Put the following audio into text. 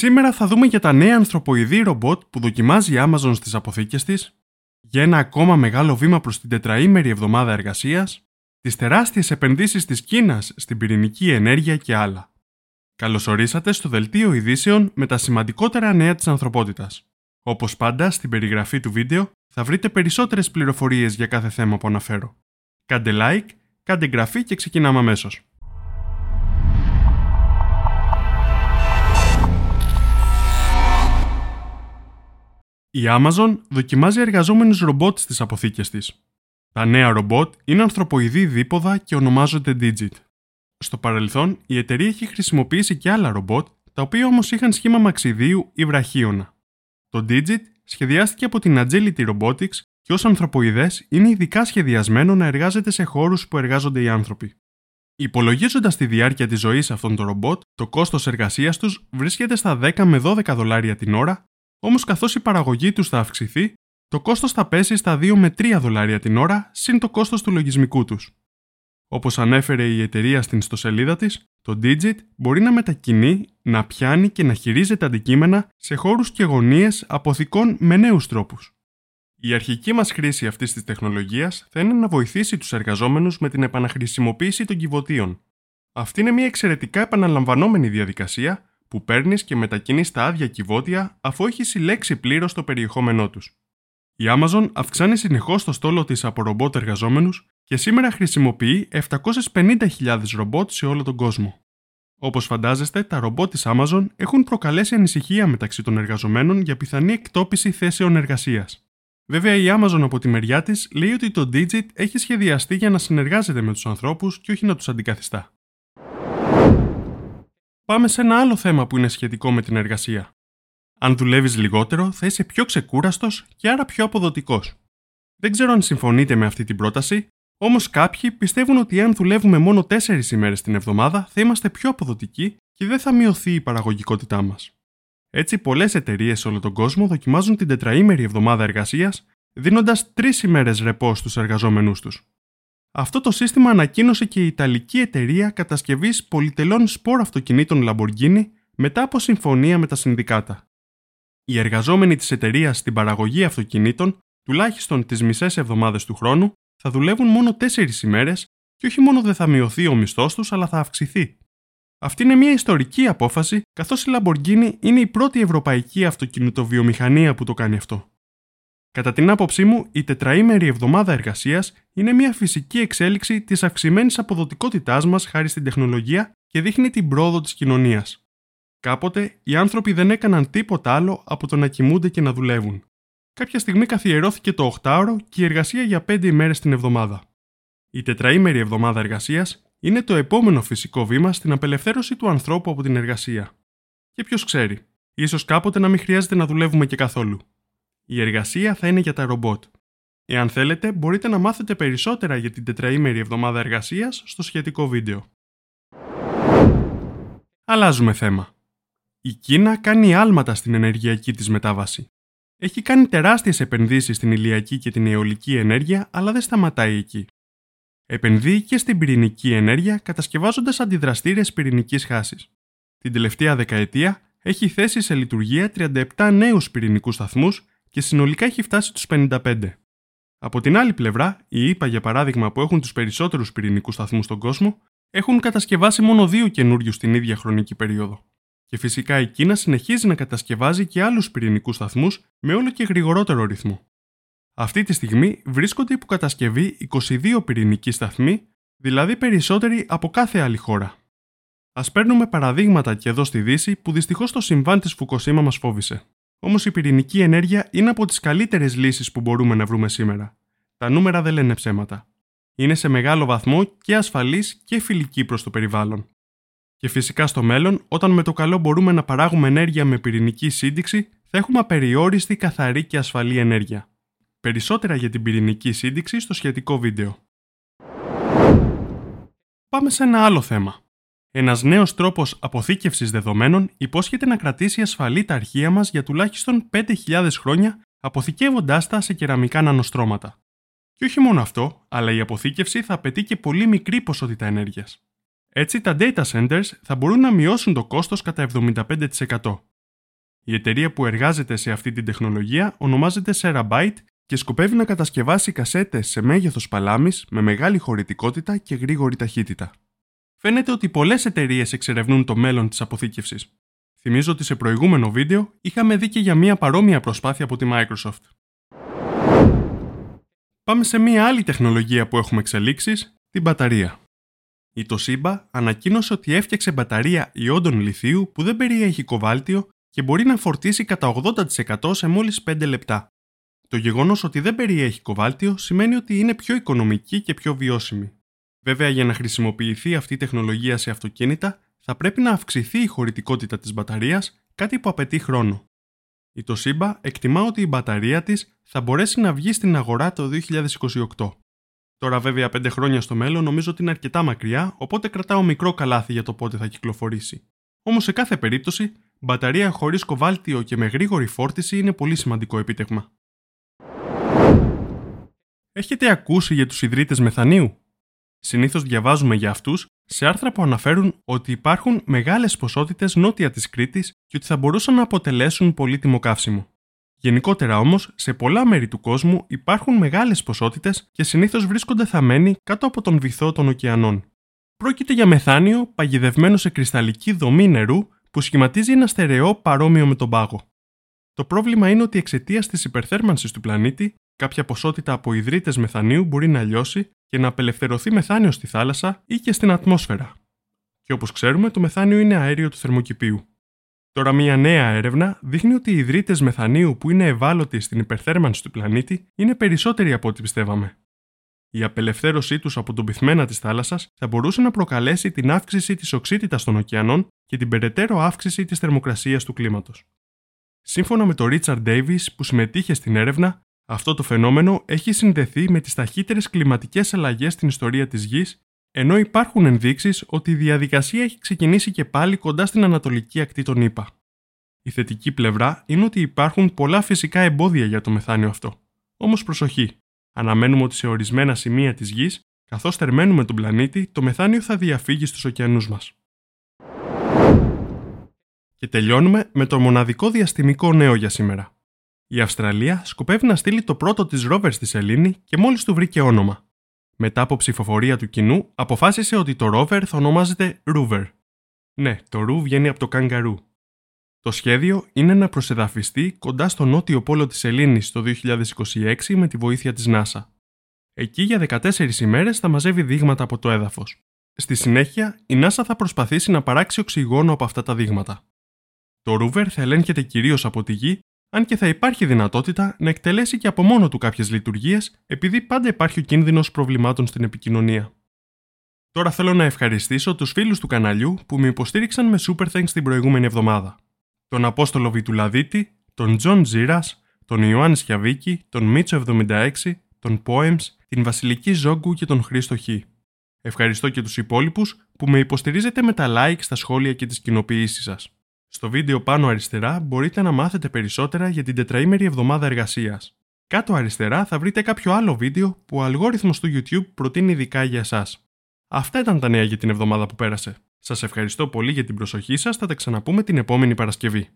Σήμερα θα δούμε για τα νέα ανθρωποειδή ρομπότ που δοκιμάζει η Amazon στις αποθήκες της, για ένα ακόμα μεγάλο βήμα προς την τετραήμερη εβδομάδα εργασίας, τις τεράστιες επενδύσεις της Κίνας στην πυρηνική ενέργεια και άλλα. Καλωσορίσατε στο Δελτίο Ειδήσεων με τα σημαντικότερα νέα της ανθρωπότητας. Όπως πάντα, στην περιγραφή του βίντεο θα βρείτε περισσότερες πληροφορίες για κάθε θέμα που αναφέρω. Κάντε like, κάντε εγγραφή και ξεκινάμε αμέσως. Η Amazon δοκιμάζει εργαζόμενους ρομπότς στις αποθήκες της. Τα νέα ρομπότ είναι ανθρωποειδή δίποδα και ονομάζονται Digit. Στο παρελθόν, η εταιρεία έχει χρησιμοποιήσει και άλλα ρομπότ, τα οποία όμως είχαν σχήμα μαξιδίου ή βραχίωνα. Το Digit σχεδιάστηκε από την Agility Robotics και ως ανθρωποειδές είναι ειδικά σχεδιασμένο να εργάζεται σε χώρους που εργάζονται οι άνθρωποι. Υπολογίζοντας τη διάρκεια της ζωής αυτών των ρομπότ, το κόστος εργασίας τους βρίσκεται στα 10 με 12 δολάρια την ώρα Όμως, καθώς η παραγωγή τους θα αυξηθεί, το κόστος θα πέσει στα 2 με 3 δολάρια την ώρα, συν το κόστος του λογισμικού τους. Όπως ανέφερε η εταιρεία στην ιστοσελίδα της, το Digit μπορεί να μετακινεί, να πιάνει και να χειρίζεται αντικείμενα σε χώρους και γωνίες αποθηκών με νέους τρόπους. Η αρχική μας χρήση αυτής της τεχνολογίας θα είναι να βοηθήσει τους εργαζόμενους με την επαναχρησιμοποίηση των κυβωτίων. Αυτή είναι μια εξαιρετικά επαναλαμβανόμενη διαδικασία που παίρνεις και μετακινείς τα άδεια κυβότια αφού έχεις συλλέξει πλήρως το περιεχόμενό τους. Η Amazon αυξάνει συνεχώς το στόλο της από ρομπότ εργαζόμενους και σήμερα χρησιμοποιεί 750.000 ρομπότ σε όλο τον κόσμο. Όπως φαντάζεστε, τα ρομπότ της Amazon έχουν προκαλέσει ανησυχία μεταξύ των εργαζομένων για πιθανή εκτόπιση θέσεων εργασίας. Βέβαια, η Amazon από τη μεριά της λέει ότι το Digit έχει σχεδιαστεί για να συνεργάζεται με τους ανθρώπους και όχι να τους αντικαθιστά πάμε σε ένα άλλο θέμα που είναι σχετικό με την εργασία. Αν δουλεύεις λιγότερο, θα είσαι πιο ξεκούραστος και άρα πιο αποδοτικός. Δεν ξέρω αν συμφωνείτε με αυτή την πρόταση, όμως κάποιοι πιστεύουν ότι αν δουλεύουμε μόνο 4 ημέρες την εβδομάδα, θα είμαστε πιο αποδοτικοί και δεν θα μειωθεί η παραγωγικότητά μας. Έτσι, πολλές εταιρείες σε όλο τον κόσμο δοκιμάζουν την τετραήμερη εβδομάδα εργασίας, δίνοντας 3 ημέρες ρεπό στους εργαζόμενού τους. Αυτό το σύστημα ανακοίνωσε και η Ιταλική εταιρεία κατασκευής πολυτελών σπορ αυτοκινήτων Lamborghini μετά από συμφωνία με τα συνδικάτα. Οι εργαζόμενοι της εταιρείας στην παραγωγή αυτοκινήτων, τουλάχιστον τις μισές εβδομάδες του χρόνου, θα δουλεύουν μόνο 4 ημέρες και όχι μόνο δεν θα μειωθεί ο μισθός τους, αλλά θα αυξηθεί. Αυτή είναι μια ιστορική απόφαση, καθώς η Lamborghini είναι η πρώτη ευρωπαϊκή αυτοκινητοβιομηχανία που το κάνει αυτό. Κατά την άποψή μου, η τετραήμερη εβδομάδα εργασίας είναι μια φυσική εξέλιξη της αυξημένης αποδοτικότητάς μας χάρη στην τεχνολογία και δείχνει την πρόοδο της κοινωνίας. Κάποτε, οι άνθρωποι δεν έκαναν τίποτα άλλο από το να κοιμούνται και να δουλεύουν. Κάποια στιγμή καθιερώθηκε το 8ωρο και η εργασία για 5 ημέρες την εβδομάδα. Η τετραήμερη εβδομάδα εργασίας είναι το επόμενο φυσικό βήμα στην απελευθέρωση του ανθρώπου από την εργασία. Και ποιος ξέρει, ίσως κάποτε να μην χρειάζεται να δουλεύουμε και καθόλου. Η εργασία θα είναι για τα ρομπότ. Εάν θέλετε, μπορείτε να μάθετε περισσότερα για την τετραήμερη εβδομάδα εργασίας στο σχετικό βίντεο. Αλλάζουμε θέμα. Η Κίνα κάνει άλματα στην ενεργειακή της μετάβαση. Έχει κάνει τεράστιες επενδύσεις στην ηλιακή και την αιωλική ενέργεια, αλλά δεν σταματάει εκεί. Επενδύει και στην πυρηνική ενέργεια κατασκευάζοντας αντιδραστήρες πυρηνικής χάσης. Την τελευταία δεκαετία έχει θέσει σε λειτουργία 37 νέους πυρηνικούς σταθμούς και συνολικά έχει φτάσει του 55. Από την άλλη πλευρά, οι ΗΠΑ για παράδειγμα που έχουν τους περισσότερους πυρηνικούς σταθμούς στον κόσμο, έχουν κατασκευάσει μόνο δύο καινούριους την ίδια χρονική περίοδο. Και φυσικά η Κίνα συνεχίζει να κατασκευάζει και άλλους πυρηνικούς σταθμούς με όλο και γρηγορότερο ρυθμό. Αυτή τη στιγμή βρίσκονται υπό κατασκευή 22 πυρηνικοί σταθμοί, δηλαδή περισσότεροι από κάθε άλλη χώρα. Α παίρνουμε παραδείγματα και εδώ στη Δύση που δυστυχώς το συμβάν της Φουκοσίμα μας φόβησε. Όμως η πυρηνική ενέργεια είναι από τις καλύτερες λύσεις που μπορούμε να βρούμε σήμερα. Τα νούμερα δεν λένε ψέματα. Είναι σε μεγάλο βαθμό και ασφαλής και φιλική προς το περιβάλλον. Και φυσικά στο μέλλον, όταν με το καλό μπορούμε να παράγουμε ενέργεια με πυρηνική σύνδεξη, θα έχουμε απεριόριστη, καθαρή και ασφαλή ενέργεια. Περισσότερα για την πυρηνική σύνδεξη στο σχετικό βίντεο. Πάμε σε ένα άλλο θέμα. Ένας νέος τρόπος αποθήκευσης δεδομένων υπόσχεται να κρατήσει ασφαλή τα αρχεία μας για τουλάχιστον 5.000 χρόνια, αποθηκεύοντάς τα σε κεραμικά νανοστρώματα. Και όχι μόνο αυτό, αλλά η αποθήκευση θα απαιτεί και πολύ μικρή ποσότητα ενέργειας. Έτσι, τα data centers θα μπορούν να μειώσουν το κόστος κατά 75%. Η εταιρεία που εργάζεται σε αυτή την τεχνολογία ονομάζεται Serabyte και σκοπεύει να κατασκευάσει κασέτες σε μέγεθος παλάμης με μεγάλη χωρητικότητα και γρήγορη ταχύτητα. Φαίνεται ότι πολλές εταιρείες εξερευνούν το μέλλον της αποθήκευσης. Θυμίζω ότι σε προηγούμενο βίντεο είχαμε δει και για μια παρόμοια προσπάθεια από τη Microsoft. Πάμε σε μια άλλη τεχνολογία που έχουμε εξελίξεις, την μπαταρία. Η Toshiba ανακοίνωσε ότι έφτιαξε μπαταρία ιόντων λιθίου που δεν περιέχει κοβάλτιο και μπορεί να φορτίσει κατά 80% σε μόλις 5 λεπτά. Το γεγονός ότι δεν περιέχει κοβάλτιο σημαίνει ότι είναι πιο οικονομική και πιο βιώσιμη. Βέβαια, για να χρησιμοποιηθεί αυτή η τεχνολογία σε αυτοκίνητα, θα πρέπει να αυξηθεί η χωρητικότητα της μπαταρίας, κάτι που απαιτεί χρόνο. Η Toshiba εκτιμά ότι η μπαταρία της θα μπορέσει να βγει στην αγορά το 2028. Τώρα, βέβαια, 5 χρόνια στο μέλλον νομίζω ότι είναι αρκετά μακριά, οπότε κρατάω μικρό καλάθι για το πότε θα κυκλοφορήσει. Όμως, σε κάθε περίπτωση, μπαταρία χωρίς κοβάλτιο και με γρήγορη φόρτιση είναι πολύ σημαντικό επίτευγμα. Έχετε ακούσει για τους ιδρύτες μεθανίου; Συνήθως διαβάζουμε για αυτούς σε άρθρα που αναφέρουν ότι υπάρχουν μεγάλες ποσότητες νότια της Κρήτης και ότι θα μπορούσαν να αποτελέσουν πολύτιμο καύσιμο. Γενικότερα όμως, σε πολλά μέρη του κόσμου υπάρχουν μεγάλες ποσότητες και συνήθως βρίσκονται θαμένοι κάτω από τον βυθό των ωκεανών. Πρόκειται για μεθάνιο παγιδευμένο σε κρυσταλλική δομή νερού που σχηματίζει ένα στερεό παρόμοιο με τον πάγο. Το πρόβλημα είναι ότι εξαιτίας της υπερθέρμανσης του πλανήτη, κάποια ποσότητα από ιδρύτες μεθανίου μπορεί να λιώσει και να απελευθερωθεί μεθάνιο στη θάλασσα ή και στην ατμόσφαιρα. Και όπως ξέρουμε, το μεθάνιο είναι αέριο του θερμοκηπίου. Τώρα, μια νέα έρευνα δείχνει ότι οι ιδρύτες μεθανίου που είναι ευάλωτοι στην υπερθέρμανση του πλανήτη είναι περισσότεροι από ό,τι πιστεύαμε. Η απελευθέρωσή τους από τον πυθμένα της θάλασσας θα μπορούσε να προκαλέσει την αύξηση της οξύτητας των ωκεανών και την περαιτέρω αύξηση της θερμοκρασίας του κλίματος. Σύμφωνα με τον Ρίτσαρντ Ντέιβις που συμμετείχε στην έρευνα, αυτό το φαινόμενο έχει συνδεθεί με τις ταχύτερες κλιματικές αλλαγές στην ιστορία της γης, ενώ υπάρχουν ενδείξεις ότι η διαδικασία έχει ξεκινήσει και πάλι κοντά στην ανατολική ακτή των ΗΠΑ. Η θετική πλευρά είναι ότι υπάρχουν πολλά φυσικά εμπόδια για το μεθάνιο αυτό. Όμως προσοχή, αναμένουμε ότι σε ορισμένα σημεία της γης, καθώς θερμαίνουμε τον πλανήτη, το μεθάνιο θα διαφύγει στους ωκεανούς μας. Και τελειώνουμε με το μοναδικό διαστημικό νέο για σήμερα. Η Αυστραλία σκοπεύει να στείλει το πρώτο της ρόβερ στη Σελήνη και μόλις του βρήκε όνομα. Μετά από ψηφοφορία του κοινού, αποφάσισε ότι το ρόβερ θα ονομάζεται Ρούβερ. Ναι, το ρου βγαίνει από το καγκαρού. Το σχέδιο είναι να προσεδαφιστεί κοντά στο νότιο πόλο της Ελλήνης το 2026 με τη βοήθεια της NASA. Εκεί για 14 ημέρες θα μαζεύει δείγματα από το έδαφος. Στη συνέχεια, η NASA θα προσπαθήσει να παράξει οξυγόνο από αυτά τα δείγματα. Το Rover θα ελέγχεται κυρίως από τη γη, αν και θα υπάρχει δυνατότητα να εκτελέσει και από μόνο του κάποιες λειτουργίες, επειδή πάντα υπάρχει ο κίνδυνος προβλημάτων στην επικοινωνία. Τώρα θέλω να ευχαριστήσω τους φίλους του καναλιού που με υποστήριξαν με Super Thanks την προηγούμενη εβδομάδα. Τον Απόστολο Βιτουλαδίτη, τον Τζον Τζίρας, τον Ιωάννη Σιαβίκη, τον Μίτσο 76, τον Poems, την Βασιλική Ζόγκου και τον Χρήστο Χ. Ευχαριστώ και τους υπόλοιπους που με υποστηρίζετε με τα like στα σχόλια και τις κοινοποιήσεις σας. Στο βίντεο πάνω αριστερά μπορείτε να μάθετε περισσότερα για την τετραήμερη εβδομάδα εργασίας. Κάτω αριστερά θα βρείτε κάποιο άλλο βίντεο που ο αλγόριθμος του YouTube προτείνει ειδικά για εσάς. Αυτά ήταν τα νέα για την εβδομάδα που πέρασε. Σας ευχαριστώ πολύ για την προσοχή σας, θα τα ξαναπούμε την επόμενη Παρασκευή.